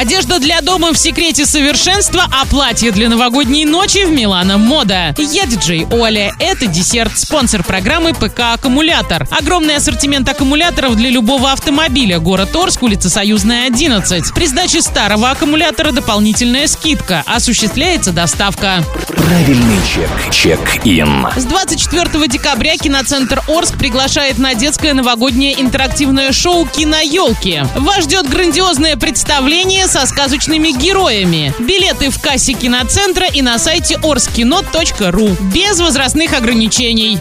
Одежда для дома в секрете совершенства, а платье для новогодней ночи в Милана Мода. Я диджей Оля. Это десерт, спонсор программы ПК Аккумулятор. Огромный ассортимент аккумуляторов для любого автомобиля. Город Орск, улица Союзная, 11. При сдаче старого аккумулятора дополнительная скидка. Осуществляется доставка. Правильный чек. Чек-ин. С 24 декабря киноцентр Орск приглашает на детское новогоднее интерактивное шоу «Киноелки». Вас ждет грандиозное представление со сказочными героями. Билеты в кассе киноцентра и на сайте orskino.ru. Без возрастных ограничений.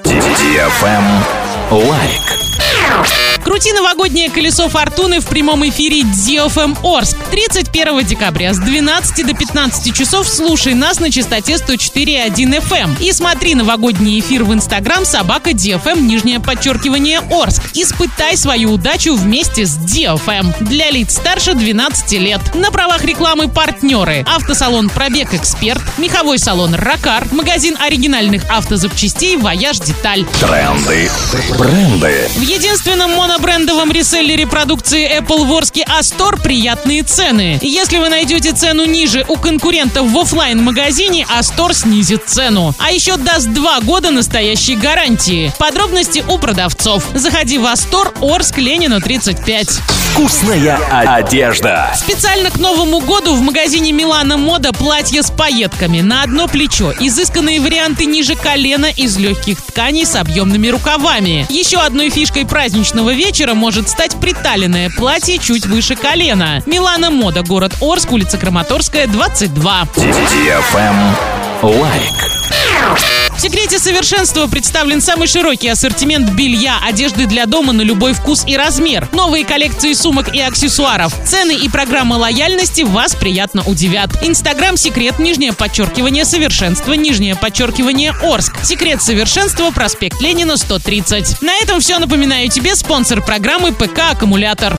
Лайк. Крути новогоднее колесо фортуны в прямом эфире DFM Орск. 31 декабря с 12 до 15 часов слушай нас на частоте 104.1 FM. И смотри новогодний эфир в Инстаграм собака DFM нижнее подчеркивание Орск. Испытай свою удачу вместе с DFM. Для лиц старше 12 лет. На правах рекламы партнеры. Автосалон Пробег Эксперт, меховой салон Ракар, магазин оригинальных автозапчастей Вояж Деталь. Тренды. Бренды. В единственном монобрендовом реселлере продукции Apple в Орске Астор приятные цены. Если вы найдете цену ниже у конкурентов в офлайн магазине Астор снизит цену. А еще даст два года настоящей гарантии. Подробности у продавцов. Заходи в Астор Орск Ленина 35. Вкусная одежда. Специально к Новому году в магазине Милана Мода платья с пайетками на одно плечо. Изысканные варианты ниже колена из легких тканей с объемными рукавами. Еще одной фишкой праздничного вечера может стать приталенное платье чуть выше колена. Милана Мода, город Орск, улица Краматорская, 22. Лайк. В секрете совершенства представлен самый широкий ассортимент белья, одежды для дома на любой вкус и размер. Новые коллекции сумок и аксессуаров. Цены и программа лояльности вас приятно удивят. Инстаграм секрет нижнее подчеркивание совершенства нижнее подчеркивание Орск. Секрет совершенства проспект Ленина 130. На этом все напоминаю тебе спонсор программы ПК Аккумулятор.